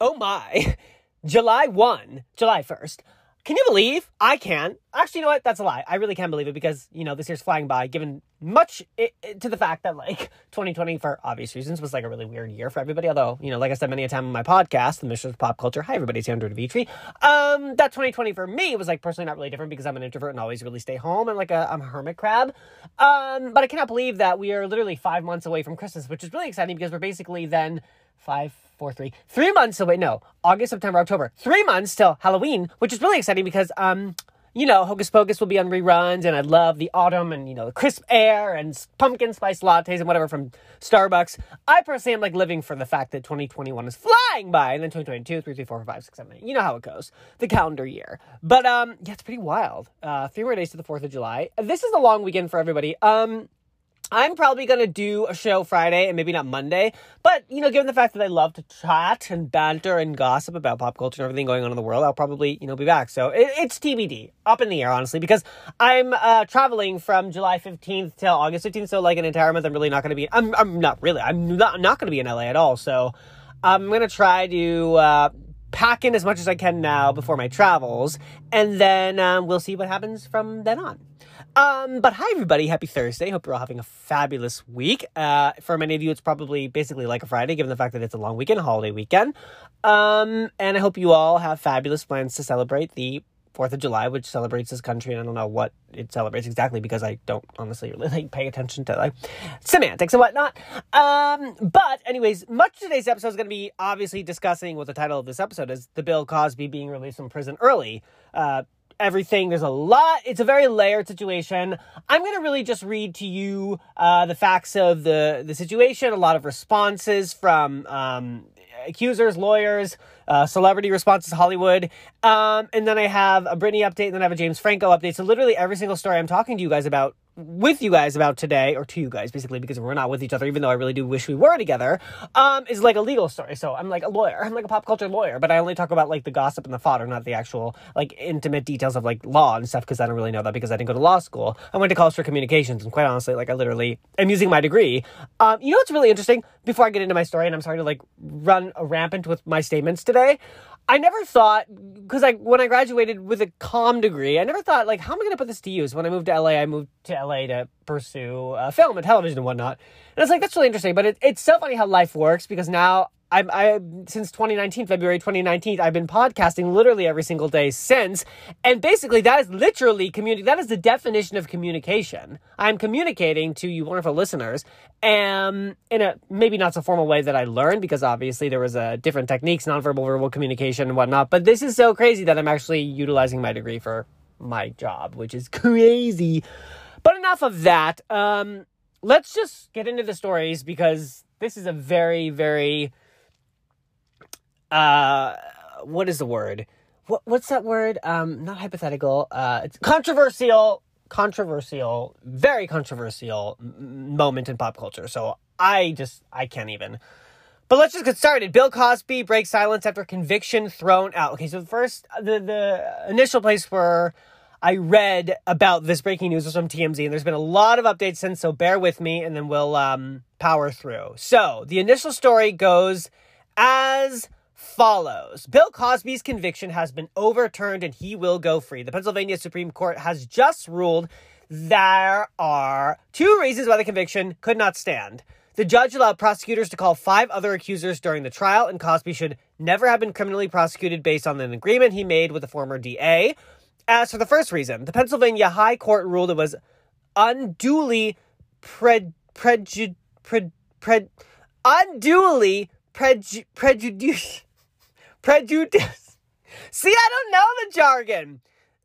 oh my, July 1, July 1st. Can you believe? I can. Actually, you know what? That's a lie. I really can't believe it because, you know, this year's flying by, given much it, it, to the fact that, like, 2020, for obvious reasons, was like a really weird year for everybody. Although, you know, like I said many a time on my podcast, The Mistress of Pop Culture, hi, everybody, it's Andrew DeVitri. Um, that 2020 for me was, like, personally not really different because I'm an introvert and always really stay home and, like, a, I'm a hermit crab. Um, but I cannot believe that we are literally five months away from Christmas, which is really exciting because we're basically then five, four, three, three months away. No, August, September, October, three months till Halloween, which is really exciting because, um, you know, Hocus Pocus will be on reruns, and I love the autumn and, you know, the crisp air and pumpkin spice lattes and whatever from Starbucks. I personally am like living for the fact that 2021 is flying by, and then 2022, 3, 3, 4, 5, 6, 7, 8. You know how it goes. The calendar year. But, um, yeah, it's pretty wild. Uh, three more days to the 4th of July. This is a long weekend for everybody. Um, I'm probably going to do a show Friday and maybe not Monday. But, you know, given the fact that I love to chat and banter and gossip about pop culture and everything going on in the world, I'll probably, you know, be back. So it, it's TBD, up in the air, honestly, because I'm uh, traveling from July 15th till August 15th. So, like, an entire month, I'm really not going to be, I'm, I'm not really, I'm not, not going to be in LA at all. So I'm going to try to, uh, pack in as much as I can now before my travels, and then um, we'll see what happens from then on. Um, but hi everybody, happy Thursday. Hope you're all having a fabulous week. Uh, for many of you, it's probably basically like a Friday, given the fact that it's a long weekend, a holiday weekend. Um, and I hope you all have fabulous plans to celebrate the Fourth of July, which celebrates this country, and I don't know what it celebrates exactly because I don't honestly really like pay attention to like semantics and whatnot. Um, but anyways, much of today's episode is going to be obviously discussing what the title of this episode is: the Bill Cosby being released from prison early. Uh, everything. There's a lot. It's a very layered situation. I'm going to really just read to you uh, the facts of the, the situation, a lot of responses from um, accusers, lawyers, uh, celebrity responses, Hollywood. Um, and then I have a Britney update, and then I have a James Franco update. So literally every single story I'm talking to you guys about with you guys about today, or to you guys basically, because we're not with each other, even though I really do wish we were together, um, is like a legal story. So I'm like a lawyer. I'm like a pop culture lawyer, but I only talk about like the gossip and the fodder, not the actual like intimate details of like law and stuff, because I don't really know that because I didn't go to law school. I went to college for communications, and quite honestly, like I literally am using my degree. Um, you know what's really interesting? Before I get into my story, and I'm sorry to like run rampant with my statements today. I never thought because I when I graduated with a com degree, I never thought like how am I going to put this to use? When I moved to LA, I moved to LA to pursue uh, film and television and whatnot, and it's like that's really interesting. But it, it's so funny how life works because now I'm I since 2019 February 2019 I've been podcasting literally every single day since. And basically that is literally community that is the definition of communication. I'm communicating to you wonderful listeners and in a maybe not so formal way that I learned because obviously there was a different techniques nonverbal verbal communication and whatnot but this is so crazy that I'm actually utilizing my degree for my job which is crazy. But enough of that. Um let's just get into the stories because this is a very very uh, what is the word? What what's that word? Um, not hypothetical. Uh, it's controversial, controversial, very controversial moment in pop culture. So I just I can't even. But let's just get started. Bill Cosby breaks silence after conviction thrown out. Okay, so the first, the the initial place where I read about this breaking news was from TMZ, and there's been a lot of updates since. So bear with me, and then we'll um, power through. So the initial story goes as follows Bill Cosby's conviction has been overturned and he will go free. The Pennsylvania Supreme Court has just ruled there are two reasons why the conviction could not stand. The judge allowed prosecutors to call five other accusers during the trial, and Cosby should never have been criminally prosecuted based on an agreement he made with the former DA. As for the first reason, the Pennsylvania High Court ruled it was unduly pred, unduly Prejudice. See, I don't know the jargon.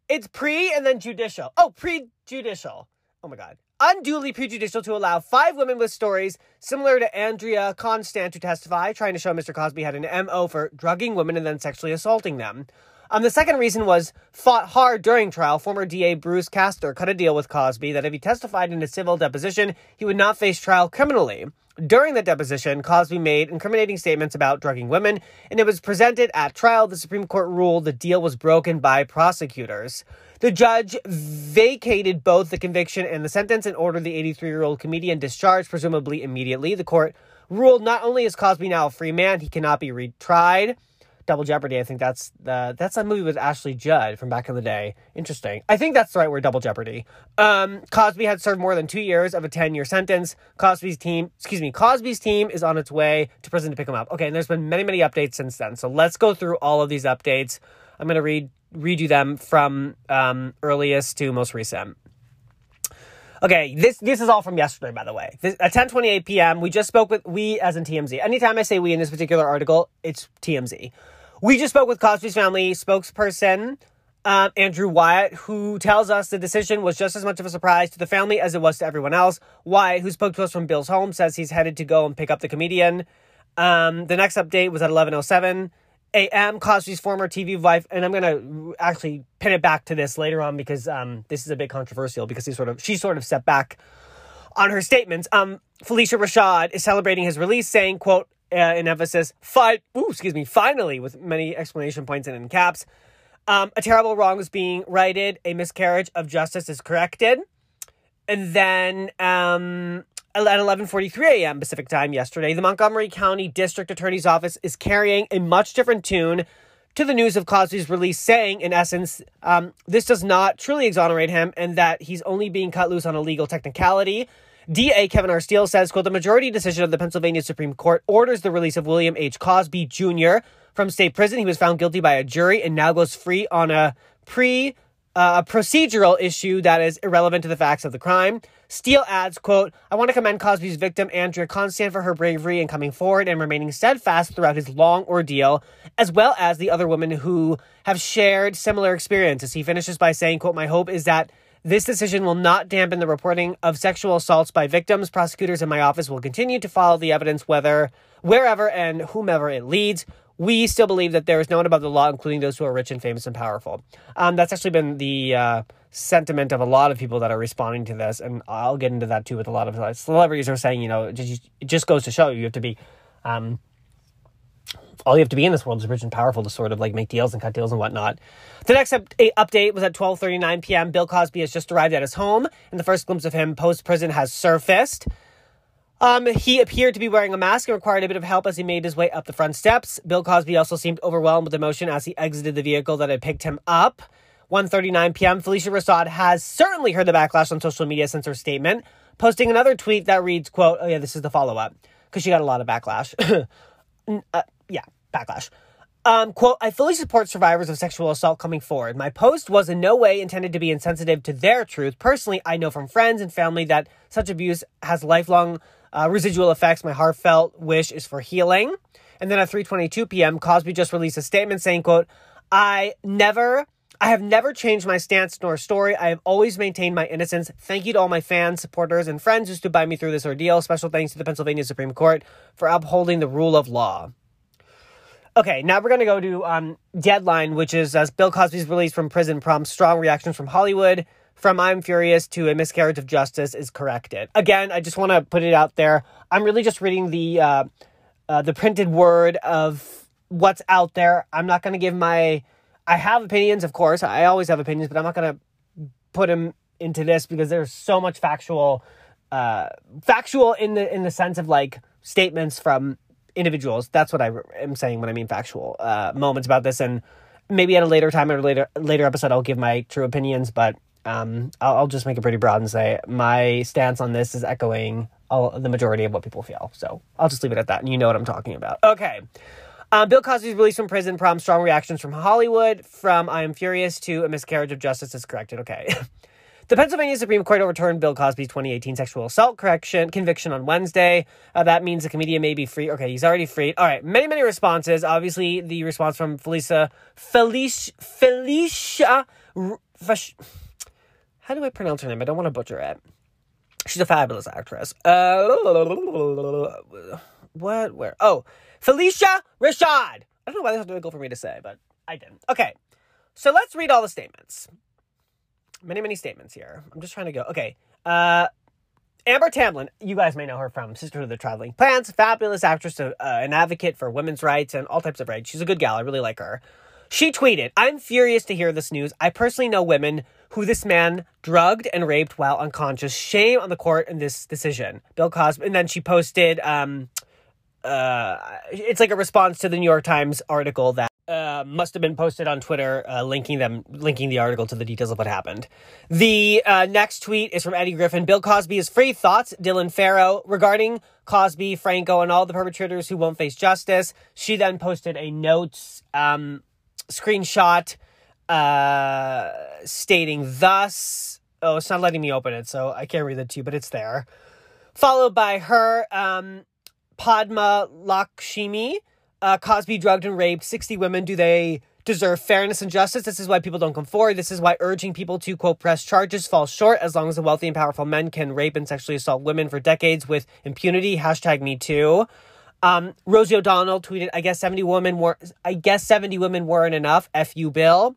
It's pre and then judicial. Oh, prejudicial. Oh my God. Unduly prejudicial to allow five women with stories similar to Andrea Constand to testify, trying to show Mr. Cosby had an MO for drugging women and then sexually assaulting them. Um, the second reason was fought hard during trial. Former DA Bruce Castor cut a deal with Cosby that if he testified in a civil deposition, he would not face trial criminally. During the deposition, Cosby made incriminating statements about drugging women, and it was presented at trial. The Supreme Court ruled the deal was broken by prosecutors. The judge vacated both the conviction and the sentence and ordered the 83 year old comedian discharged, presumably immediately. The court ruled not only is Cosby now a free man, he cannot be retried. Double Jeopardy. I think that's the that's a movie with Ashley Judd from back in the day. Interesting. I think that's the right word, Double Jeopardy. Um, Cosby had served more than two years of a ten year sentence. Cosby's team, excuse me, Cosby's team is on its way to prison to pick him up. Okay, and there's been many many updates since then. So let's go through all of these updates. I'm gonna read read you them from um, earliest to most recent. Okay, this this is all from yesterday, by the way. This, at 10:28 p.m., we just spoke with we as in TMZ. Anytime I say we in this particular article, it's TMZ. We just spoke with Cosby's family spokesperson um, Andrew Wyatt, who tells us the decision was just as much of a surprise to the family as it was to everyone else. Wyatt, who spoke to us from Bill's home, says he's headed to go and pick up the comedian. Um, the next update was at 11:07 a.m. Cosby's former TV wife, and I'm gonna actually pin it back to this later on because um, this is a bit controversial because he sort of she sort of stepped back on her statements. Um, Phylicia Rashad is celebrating his release, saying, "quote uh, in emphasis, fight, ooh, excuse me, finally, with many exclamation points and in caps. Um, a terrible wrong is being righted. A miscarriage of justice is corrected." And then um, at 11:43 a.m. Pacific time yesterday, the Montgomery County District Attorney's Office is carrying a much different tune to the news of Cosby's release, saying, in essence, um, this does not truly exonerate him, and that he's only being cut loose on a legal technicality. DA Kevin R. Steele says, quote, the majority decision of the Pennsylvania Supreme Court orders the release of William H. Cosby Jr. from state prison. He was found guilty by a jury and now goes free on a pre uh, a procedural issue that is irrelevant to the facts of the crime. Steele adds, quote, I want to commend Cosby's victim, Andrea Constand, for her bravery in coming forward and remaining steadfast throughout his long ordeal, as well as the other women who have shared similar experiences. He finishes by saying, quote, My hope is that this decision will not dampen the reporting of sexual assaults by victims. Prosecutors in my office will continue to follow the evidence whether wherever and whomever it leads we still believe that there is no one above the law, including those who are rich and famous and powerful. Um, that's actually been the uh, sentiment of a lot of people that are responding to this, and I'll get into that too. With a lot of celebrities are saying, you know, it just, it just goes to show you have to be. Um, all you have to be in this world is rich and powerful to sort of like make deals and cut deals and whatnot. The next up- update was at 12:39 p.m. Bill Cosby has just arrived at his home, and the first glimpse of him post prison has surfaced. Um, he appeared to be wearing a mask and required a bit of help as he made his way up the front steps. Bill Cosby also seemed overwhelmed with emotion as he exited the vehicle that had picked him up. 1.39 p.m., Phylicia Rashad has certainly heard the backlash on social media since her statement, posting another tweet that reads, quote, oh yeah, this is the follow-up, because she got a lot of backlash. uh, yeah, backlash. Um, quote, I fully support survivors of sexual assault coming forward. My post was in no way intended to be insensitive to their truth. Personally, I know from friends and family that such abuse has lifelong uh, residual effects. My heartfelt wish is for healing. And then at 3:22 p.m., Cosby just released a statement saying, "quote I never." I have never changed my stance nor story. I have always maintained my innocence. Thank you to all my fans, supporters, and friends who stood by me through this ordeal. Special thanks to the Pennsylvania Supreme Court for upholding the rule of law. Okay, now we're going to go to um, Deadline, which is as Bill Cosby's release from prison prompts strong reactions from Hollywood from I'm furious to a miscarriage of justice is corrected. Again, I just want to put it out there. I'm really just reading the uh, uh, the printed word of what's out there. I'm not going to give my. I have opinions, of course. I always have opinions, but I'm not going to put them into this because there's so much factual, uh, factual in the in the sense of like statements from individuals. That's what I am saying when I mean factual uh, moments about this, and maybe at a later time or later later episode I'll give my true opinions, but um, I'll, I'll, just make it pretty broad and say my stance on this is echoing all, the majority of what people feel. So I'll just leave it at that, and you know what I'm talking about. Okay. Um, Bill Cosby's release from prison prompts strong reactions from Hollywood. From I am furious to a miscarriage of justice is corrected. Okay. The Pennsylvania Supreme Court overturned Bill Cosby's 2018 sexual assault correction conviction on Wednesday. Uh, that means the comedian may be free. Okay, he's already freed. All right, many, many responses. Obviously, the response from Phylicia, Phylicia, Phylicia, how do I pronounce her name? I don't want to butcher it. She's a fabulous actress. Uh, what? Where? Oh, Phylicia Rashad. I don't know why this is difficult for me to say, but I didn't. Okay, so let's read all the statements. Many, many statements here. I'm just trying to go. Okay. Uh, Amber Tamblyn, you guys may know her from Sisterhood of the Traveling Pants, fabulous actress, uh, an advocate for women's rights and all types of rights. She's a good gal. I really like her. She tweeted, I'm furious to hear this news. I personally know women who this man drugged and raped while unconscious. Shame on the court in this decision. Bill Cosby. And then she posted, um, uh, it's like a response to the New York Times article that uh, must have been posted on Twitter, uh, linking them, linking the article to the details of what happened. The uh, next tweet is from Eddie Griffin. Bill Cosby is free. Thoughts, Dylan Farrow, regarding Cosby, Franco, and all the perpetrators who won't face justice. She then posted a notes um, screenshot uh, stating thus. Oh, it's not letting me open it, so I can't read it to you, but it's there. Followed by her, um, Padma Lakshmi uh, Cosby drugged and raped 60 women. Do they deserve fairness and justice? This is why people don't come forward. This is why urging people to, quote, press charges falls short as long as the wealthy and powerful men can rape and sexually assault women for decades with impunity. Hashtag me too. Um, Rosie O'Donnell tweeted, I guess 70 women were, I guess 70 women weren't enough. F you, Bill.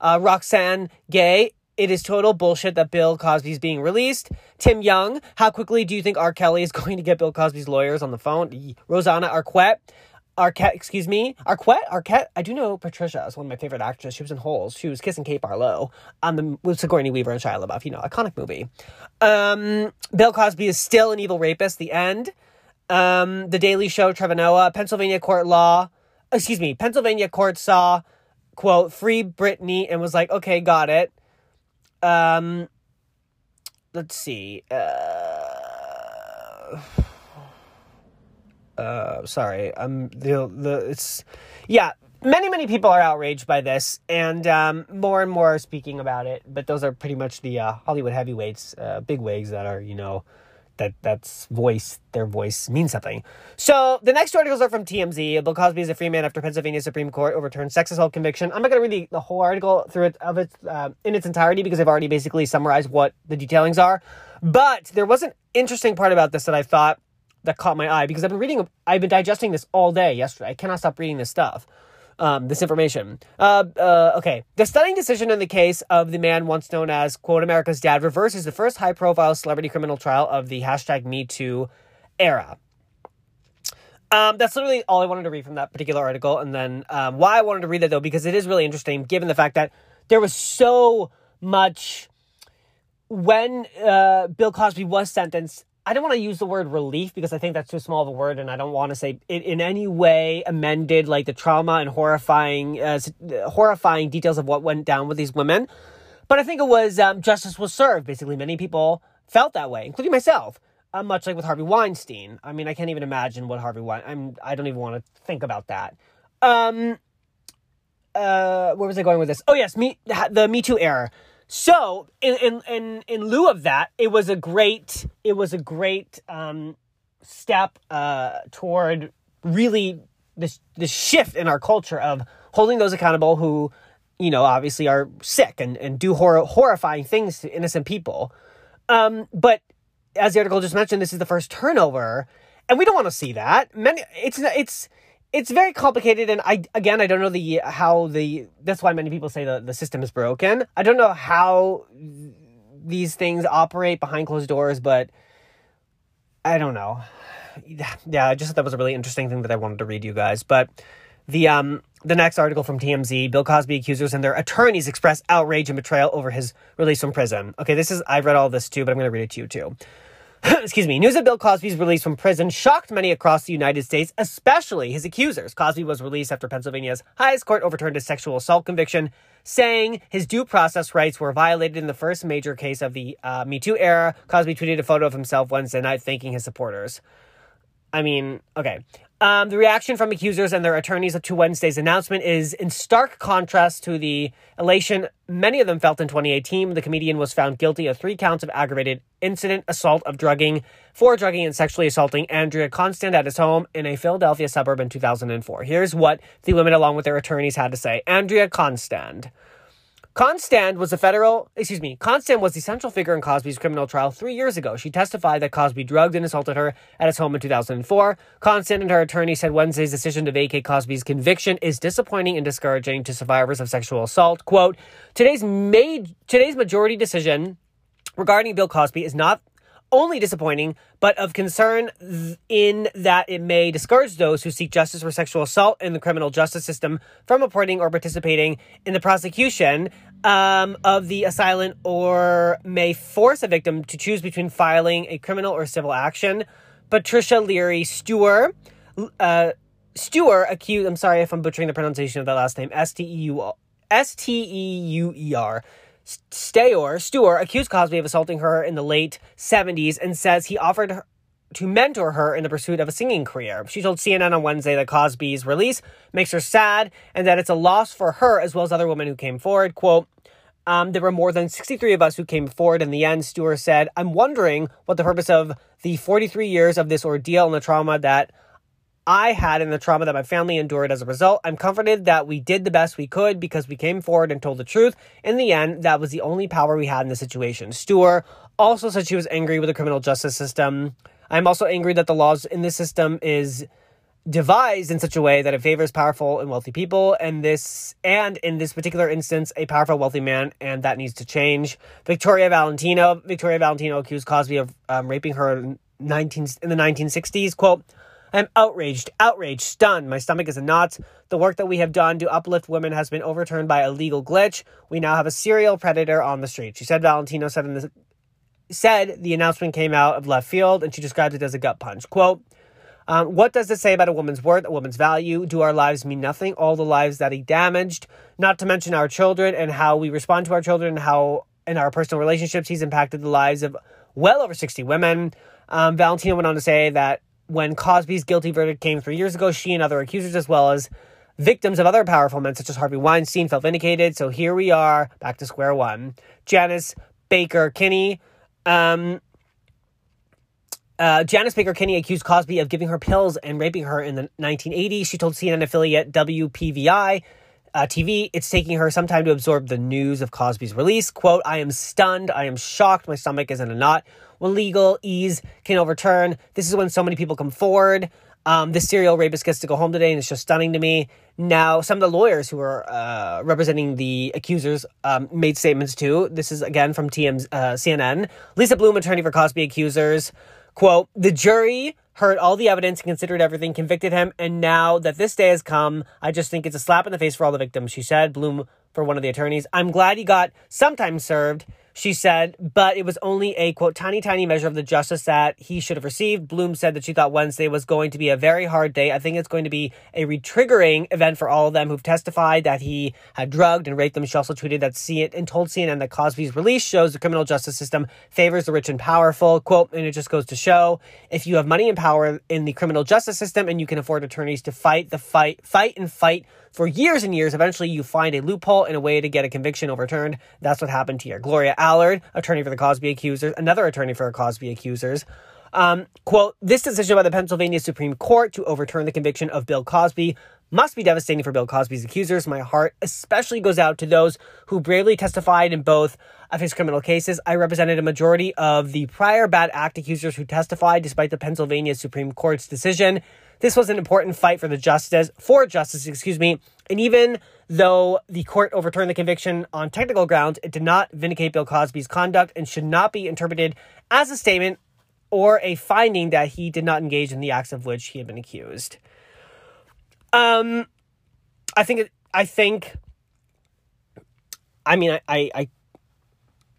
Uh, Roxane Gay, it is total bullshit that Bill Cosby's being released. Tim Young, how quickly do you think R. Kelly is going to get Bill Cosby's lawyers on the phone? Rosanna Arquette, Arquette, excuse me, Arquette, Arquette. I do know Patricia is one of my favorite actresses. She was in Holes. She was kissing Kate Barlow on the with Sigourney Weaver and Shia LaBeouf. You know, iconic movie. Um, Bill Cosby is still an evil rapist. The end. Um, the Daily Show, Trevor Noah, Pennsylvania court law. Excuse me, Pennsylvania court saw quote free Britney and was like, okay, got it. Um, let's see. Uh uh, sorry, I'm the the it's yeah. Many many people are outraged by this, and um, more and more are speaking about it. But those are pretty much the uh, Hollywood heavyweights, uh, big wigs that are you know that that's voice their voice means something. So the next two articles are from TMZ. Bill Cosby is a free man after Pennsylvania Supreme Court overturned sex assault conviction. I'm not going to read the, the, whole article through it of it uh, in its entirety because I've already basically summarized what the detailings are. But there was an interesting part about this that I thought that caught my eye because I've been reading, I've been digesting this all day yesterday. I cannot stop reading this stuff, um, this information. Uh, uh, okay. The stunning decision in the case of the man once known as, quote, America's dad reverses the first high profile celebrity criminal trial of the hashtag Me Too era. Um, that's literally all I wanted to read from that particular article. And then um, why I wanted to read that, though, because it is really interesting given the fact that there was so much when uh, Bill Cosby was sentenced I don't want to use the word relief because I think that's too small of a word, and I don't want to say it in any way amended like the trauma and horrifying, uh, horrifying details of what went down with these women. But I think it was um, justice was served. Basically, many people felt that way, including myself. Uh, much like with Harvey Weinstein. I mean, I can't even imagine what Harvey Weinstein. I'm. I don't even want to think about that. Um. Uh, where was I going with this? Oh yes, me the Me Too era. So in in in in lieu of that, it was a great it was a great um, step uh, toward really this this shift in our culture of holding those accountable who you know obviously are sick and and do hor- horrifying things to innocent people. Um, but as the article just mentioned, this is the first turnover, and we don't want to see that. Many it's it's it's very complicated and i again i don't know the how the that's why many people say the, the system is broken i don't know how these things operate behind closed doors but i don't know yeah i just thought that was a really interesting thing that i wanted to read you guys but the um the next article from TMZ, Bill Cosby accusers and their attorneys express outrage and betrayal over his release from prison. Okay, this is I've read all this too, but I'm going to read it to you too. excuse me, news of Bill Cosby's release from prison shocked many across the United States, especially his accusers. Cosby was released after Pennsylvania's highest court overturned his sexual assault conviction, saying his due process rights were violated in the first major case of the uh, Me Too era. Cosby tweeted a photo of himself Wednesday night thanking his supporters. I mean, okay. Um, the reaction from accusers and their attorneys to Wednesday's announcement is in stark contrast to the elation many of them felt in 2018. The comedian was found guilty of three counts of aggravated incident assault of drugging, for drugging and sexually assaulting Andrea Constand at his home in a Philadelphia suburb in 2004. Here's what the women, along with their attorneys, had to say. Andrea Constand. Constand was a federal, excuse me, Constand was the central figure in Cosby's criminal trial three years ago. She testified that Cosby drugged and assaulted her at his home in 2004. Constand and her attorney said Wednesday's decision to vacate Cosby's conviction is disappointing and discouraging to survivors of sexual assault. Quote, today's made, today's majority decision regarding Bill Cosby is not only disappointing, but of concern in that it may discourage those who seek justice for sexual assault in the criminal justice system from reporting or participating in the prosecution um, of the assailant or may force a victim to choose between filing a criminal or civil action. Patricia Leary Stewart, uh, Steuer accused, I'm sorry if I'm butchering the pronunciation of that last name, S T E U S T E U E R. Steuer, Steuer accused Cosby of assaulting her in the late 70s and says he offered her, to mentor her in the pursuit of a singing career. She told CNN on Wednesday that Cosby's release makes her sad and that it's a loss for her as well as other women who came forward. Quote, um, there were more than 63 of us who came forward in the end, Steuer said. I'm wondering what the purpose of the 43 years of this ordeal and the trauma that I had and the trauma that my family endured as a result. I'm comforted that we did the best we could because we came forward and told the truth. In the end, that was the only power we had in the situation. Steuer also said she was angry with the criminal justice system. I'm also angry that the laws in this system is devised in such a way that it favors powerful and wealthy people and this and in this particular instance a powerful wealthy man and that needs to change victoria valentino victoria valentino accused cosby of um, raping her in, 19, in the 1960s quote i'm outraged outraged stunned my stomach is in knots the work that we have done to uplift women has been overturned by a legal glitch we now have a serial predator on the street she said valentino said in the said the announcement came out of left field and she described it as a gut punch quote um, what does it say about a woman's worth, a woman's value? Do our lives mean nothing? All the lives that he damaged, not to mention our children and how we respond to our children, and how in our personal relationships he's impacted the lives of well over 60 women. Um, Valentino went on to say that when Cosby's guilty verdict came three years ago, she and other accusers, as well as victims of other powerful men such as Harvey Weinstein, felt vindicated. So here we are, back to square one. Janice Baker Kinney. Um, uh, Janice Baker Kinney accused Cosby of giving her pills and raping her in the 1980s. She told CNN affiliate WPVI uh, TV it's taking her some time to absorb the news of Cosby's release. Quote, I am stunned. I am shocked. My stomach is in a knot. When legalese can overturn, this is when so many people come forward. Um, this serial rapist gets to go home today, and it's just stunning to me. Now, some of the lawyers who are uh, representing the accusers um, made statements too. This is again from TM's uh, CNN. Lisa Bloom, attorney for Cosby accusers, Quote, the jury heard all the evidence and considered everything, convicted him, and now that this day has come, I just think it's a slap in the face for all the victims, she said. Bloom for one of the attorneys. I'm glad he got some time served she said, but it was only a quote, tiny, tiny measure of the justice that he should have received. Bloom said that she thought Wednesday was going to be a very hard day. I think it's going to be a retriggering event for all of them who've testified that he had drugged and raped them. She also tweeted that it and told CNN that Cosby's release shows the criminal justice system favors the rich and powerful. Quote, and it just goes to show if you have money and power in the criminal justice system and you can afford attorneys to fight the fight, fight and fight for years and years. Eventually, you find a loophole and a way to get a conviction overturned. That's what happened here. Gloria Allred, attorney for the Cosby accusers, another attorney for the Cosby accusers. Um, quote, this decision by the Pennsylvania Supreme Court to overturn the conviction of Bill Cosby must be devastating for Bill Cosby's accusers. My heart especially goes out to those who bravely testified in both of his criminal cases. I represented a majority of the prior bad act accusers who testified despite the Pennsylvania Supreme Court's decision. This was an important fight for the justice, for justice, excuse me. And even though the court overturned the conviction on technical grounds, it did not vindicate Bill Cosby's conduct and should not be interpreted as a statement or a finding that he did not engage in the acts of which he had been accused. Um, I think, I think, I mean, I, I, I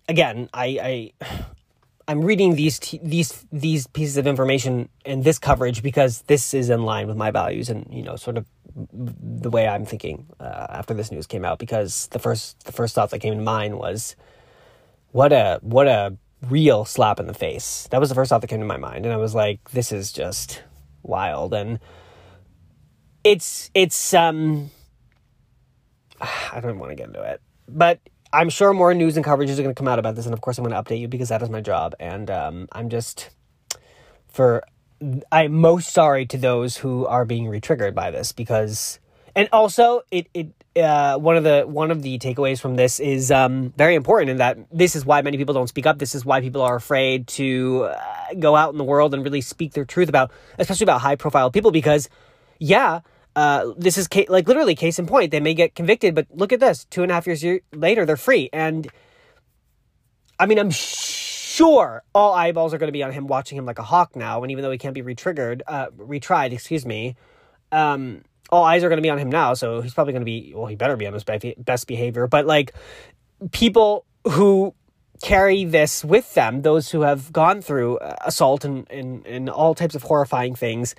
again, I, I, I'm reading these t- these these pieces of information and this coverage because this is in line with my values and you know sort of the way I'm thinking uh, after this news came out. Because the first the first thought that came to mind was, what a what a real slap in the face. That was the first thought that came to my mind, and I was like, this is just wild. And it's it's um, I don't want to get into it, but I'm sure more news and coverages are going to come out about this, and of course, I'm going to update you because that is my job. And um, I'm just for I'm most sorry to those who are being retriggered by this because, and also it it uh, one of the one of the takeaways from this is um, very important in that this is why many people don't speak up. This is why people are afraid to uh, go out in the world and really speak their truth about, especially about high profile people, because yeah uh, this is ca- like literally case in point. They may get convicted, but look at this: two and a half years later, they're free. And I mean, I'm sure all eyeballs are going to be on him, watching him like a hawk now. And even though he can't be retriggered, uh, retried, excuse me, um, all eyes are going to be on him now. So he's probably going to be well. He better be on his best behavior. But like people who carry this with them, those who have gone through assault and, and, and all types of horrifying things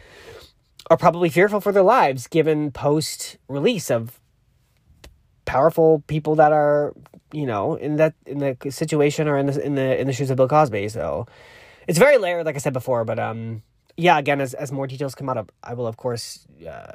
are probably fearful for their lives given post release of powerful people that are you know in that in the situation or in the in the in the shoes of Bill Cosby. So it's very layered, like I said before. But um, yeah, again, as as more details come out, I will of course uh,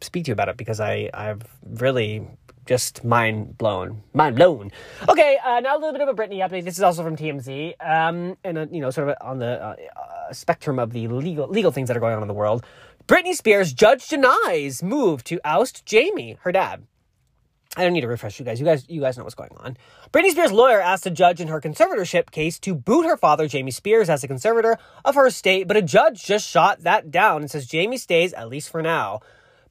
speak to you about it because I I've really just mind blown, mind blown. Okay, uh, now a little bit of a Britney update. This is also from TMZ, um, and uh, you know, sort of on the uh, uh, spectrum of the legal legal things that are going on in the world. Britney Spears judge denies move to oust Jamie, her dad. I don't need to refresh you guys. You guys, you guys know what's going on. Britney Spears' lawyer asked a judge in her conservatorship case to boot her father, Jamie Spears, as a conservator of her estate, but a judge just shot that down and says Jamie stays at least for now.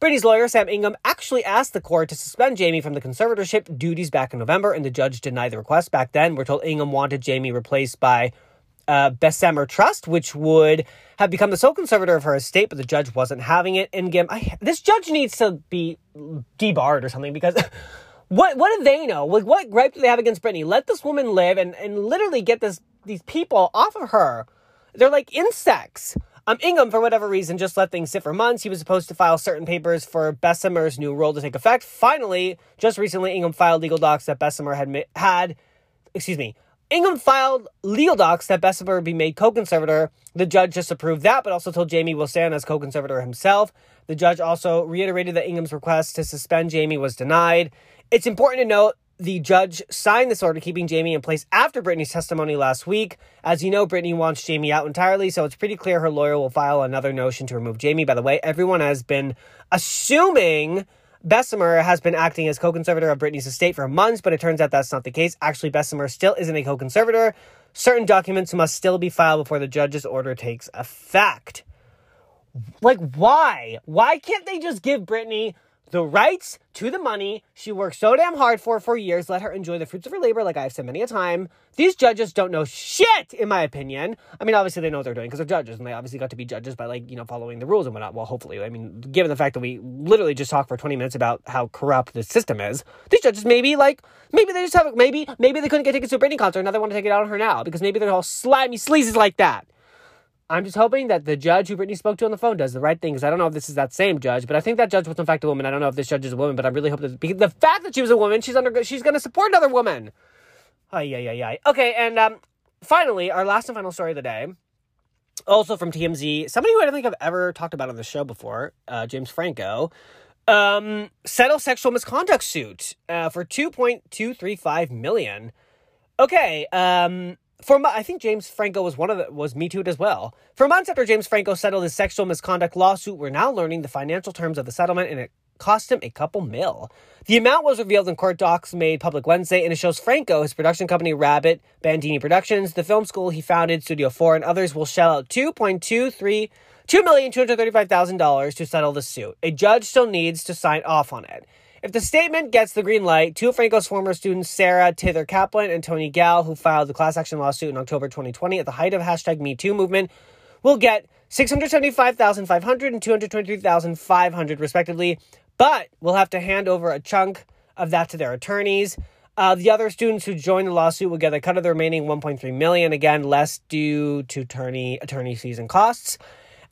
Britney's lawyer, Sam Ingham, actually asked the court to suspend Jamie from the conservatorship duties back in November, and the judge denied the request. Back then, we're told Ingham wanted Jamie replaced by uh, Bessemer Trust, which would have become the sole conservator of her estate, but the judge wasn't having it. Ingham, I, this judge needs to be debarred or something because what what do they know? Like, what gripe do they have against Britney? Let this woman live and, and literally get this these people off of her. They're like insects. Um, Ingham, for whatever reason, just let things sit for months. He was supposed to file certain papers for Bessemer's new role to take effect. Finally, just recently, Ingham filed legal docs that Bessemer had had, excuse me, Ingham filed legal docs that Bessemer would be made co-conservator. The judge just approved that, but also told Jamie will stand as co-conservator himself. The judge also reiterated that Ingham's request to suspend Jamie was denied. It's important to note the judge signed this order keeping Jamie in place after Britney's testimony last week. As you know, Britney wants Jamie out entirely, so it's pretty clear her lawyer will file another notion to remove Jamie. By the way, everyone has been assuming Bessemer has been acting as co-conservator of Britney's estate for months, but it turns out that's not the case. Actually, Bessemer still isn't a co-conservator. Certain documents must still be filed before the judge's order takes effect. Like, why? Why can't they just give Britney the rights to the money she worked so damn hard for for years. Let her enjoy the fruits of her labor, like I've said many a time. These judges don't know shit, in my opinion. I mean, obviously they know what they're doing because they're judges, and they obviously got to be judges by like you know following the rules and whatnot. Well, hopefully, I mean, given the fact that we literally just talked for twenty minutes about how corrupt the system is, these judges maybe like maybe they just have maybe maybe they couldn't get tickets to a Britney concert, now they want to take it out on her now because maybe they're all slimy sleazes like that. I'm just hoping that the judge who Britney spoke to on the phone does the right thing. Because I don't know if this is that same judge, but I think that judge was in fact a woman. I don't know if this judge is a woman, but I really hope that because the fact that she was a woman, she's under she's going to support another woman. Ay, yeah, yeah, yeah. Okay, and um, finally, our last and final story of the day, also from TMZ, somebody who I don't think I've ever talked about on the show before, uh, James Franco, um, settle sexual misconduct suit uh, for two point two three five million. Okay, um, for I think James Franco was one of the was Me Too as well. For months after James Franco settled his sexual misconduct lawsuit, we're now learning the financial terms of the settlement, and it cost him a couple mil. The amount was revealed in court docs made public Wednesday, and it shows Franco, his production company Rabbit Bandini Productions, the film school he founded, Studio 4, and others will shell out 2.23 $2,235,000 to settle the suit. A judge still needs to sign off on it. If the statement gets the green light, two of Franco's former students, Sarah Tither Kaplan and Toni Gaal, who filed the class action lawsuit in October 2020 at the height of hashtag MeToo movement, will get 675,500 and 223,500 respectively, but will have to hand over a chunk of that to their attorneys. Uh, the other students who joined the lawsuit will get a cut of the remaining 1.3 million, again less due to attorney attorney fees and costs.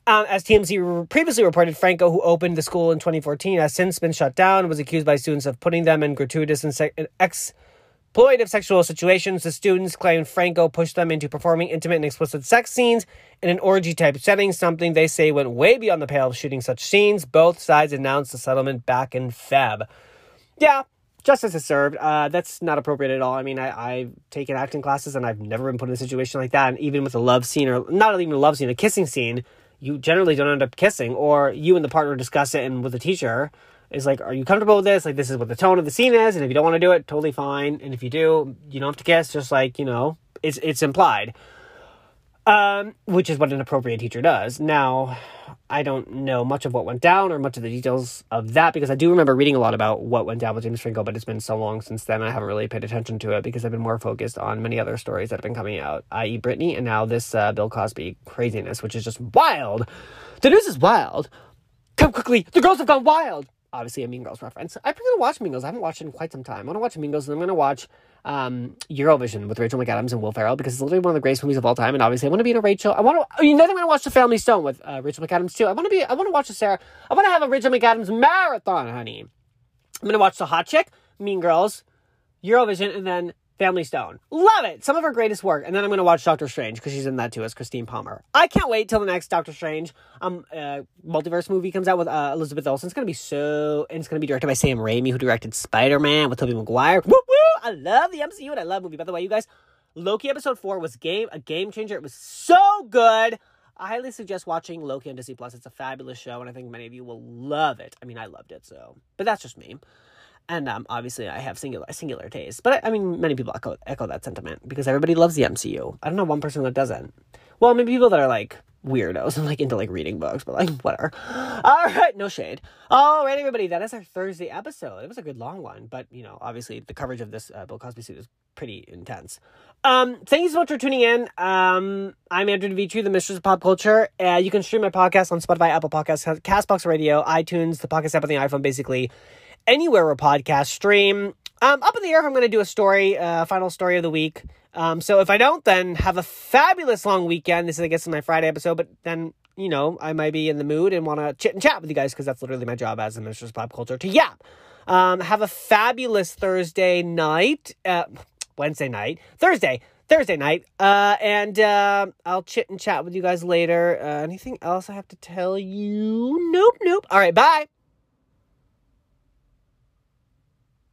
Um, as TMZ previously reported, Franco, who opened the school in 2014, has since been shut down, was accused by students of putting them in gratuitous and se- exploitative sexual situations. The students claimed Franco pushed them into performing intimate and explicit sex scenes in an orgy type setting, something they say went way beyond the pale of shooting such scenes. Both sides announced the settlement back in Feb. Yeah, justice is served. Uh, that's not appropriate at all. I mean, I, I've taken acting classes and I've never been put in a situation like that. And even with a love scene, or not even a love scene, a kissing scene, you generally don't end up kissing, or you and the partner discuss it, and with the teacher is like, are you comfortable with this? Like, this is what the tone of the scene is, and if you don't want to do it, totally fine. And if you do, you don't have to kiss. Just like you know, it's it's implied, um, which is what an appropriate teacher does. Now, I don't know much of what went down or much of the details of that because I do remember reading a lot about what went down with James Franco, but it's been so long since then I haven't really paid attention to it because I've been more focused on many other stories that have been coming out, i.e., Britney, and now this uh, Bill Cosby craziness, which is just wild. The news is wild. Come quickly, the girls have gone wild. Obviously a Mean Girls reference. I'm gonna watch Mean Girls. I haven't watched it in quite some time. I'm gonna watch Mean Girls, and I'm gonna watch um, Eurovision with Rachel McAdams and Will Ferrell because it's literally one of the greatest movies of all time. And obviously, I want to be in a Rachel. I want to. You know, I'm gonna watch The Family Stone with uh, Rachel McAdams too. I want to be. I want to watch the Sarah. I want to have a Rachel McAdams marathon, honey. I'm gonna watch The Hot Chick, Mean Girls, Eurovision, and then Family Stone. Love it. Some of her greatest work. And then I'm going to watch Doctor Strange because she's in that too as Christine Palmer. I can't wait till the next Doctor Strange um uh, multiverse movie comes out with uh, Elizabeth Olsen. It's going to be so, and it's going to be directed by Sam Raimi, who directed Spider Man with Tobey Maguire. Woo woo! I love the MCU and I love movie. By the way, you guys, Loki episode four was game a game changer. It was so good. I highly suggest watching Loki on Disney Plus. It's a fabulous show, and I think many of you will love it. I mean, I loved it, so but that's just me. And um, obviously, I have singular singular taste, but I, I, mean, many people echo echo that sentiment because everybody loves the MCU. I don't know one person that doesn't. Well, maybe people that are like weirdos and like into like reading books, but like whatever. All right, no shade. All right, everybody, that is our Thursday episode. It was a good long one, but you know, obviously, the coverage of this uh, Bill Cosby suit is pretty intense. Um, thank you so much for tuning in. Um, I'm Andrew DeVitri, the Mistress of Pop Culture. Uh, you can stream my podcast on Spotify, Apple Podcasts, Castbox Radio, iTunes, the podcast app on the iPhone, basically anywhere a podcast stream. Um, up in the air, I'm going to do a story, uh, final story of the week. Um, so if I don't, then have a fabulous long weekend. This is, I guess, my Friday episode, but then, you know, I might be in the mood and want to chit and chat with you guys because that's literally my job as a Mistress of Pop Culture to yap. Um, have a fabulous Thursday night, uh, Wednesday night, Thursday, Thursday night. Uh, and uh, I'll chit and chat with you guys later. Uh, anything else I have to tell you? Nope, nope. All right, bye.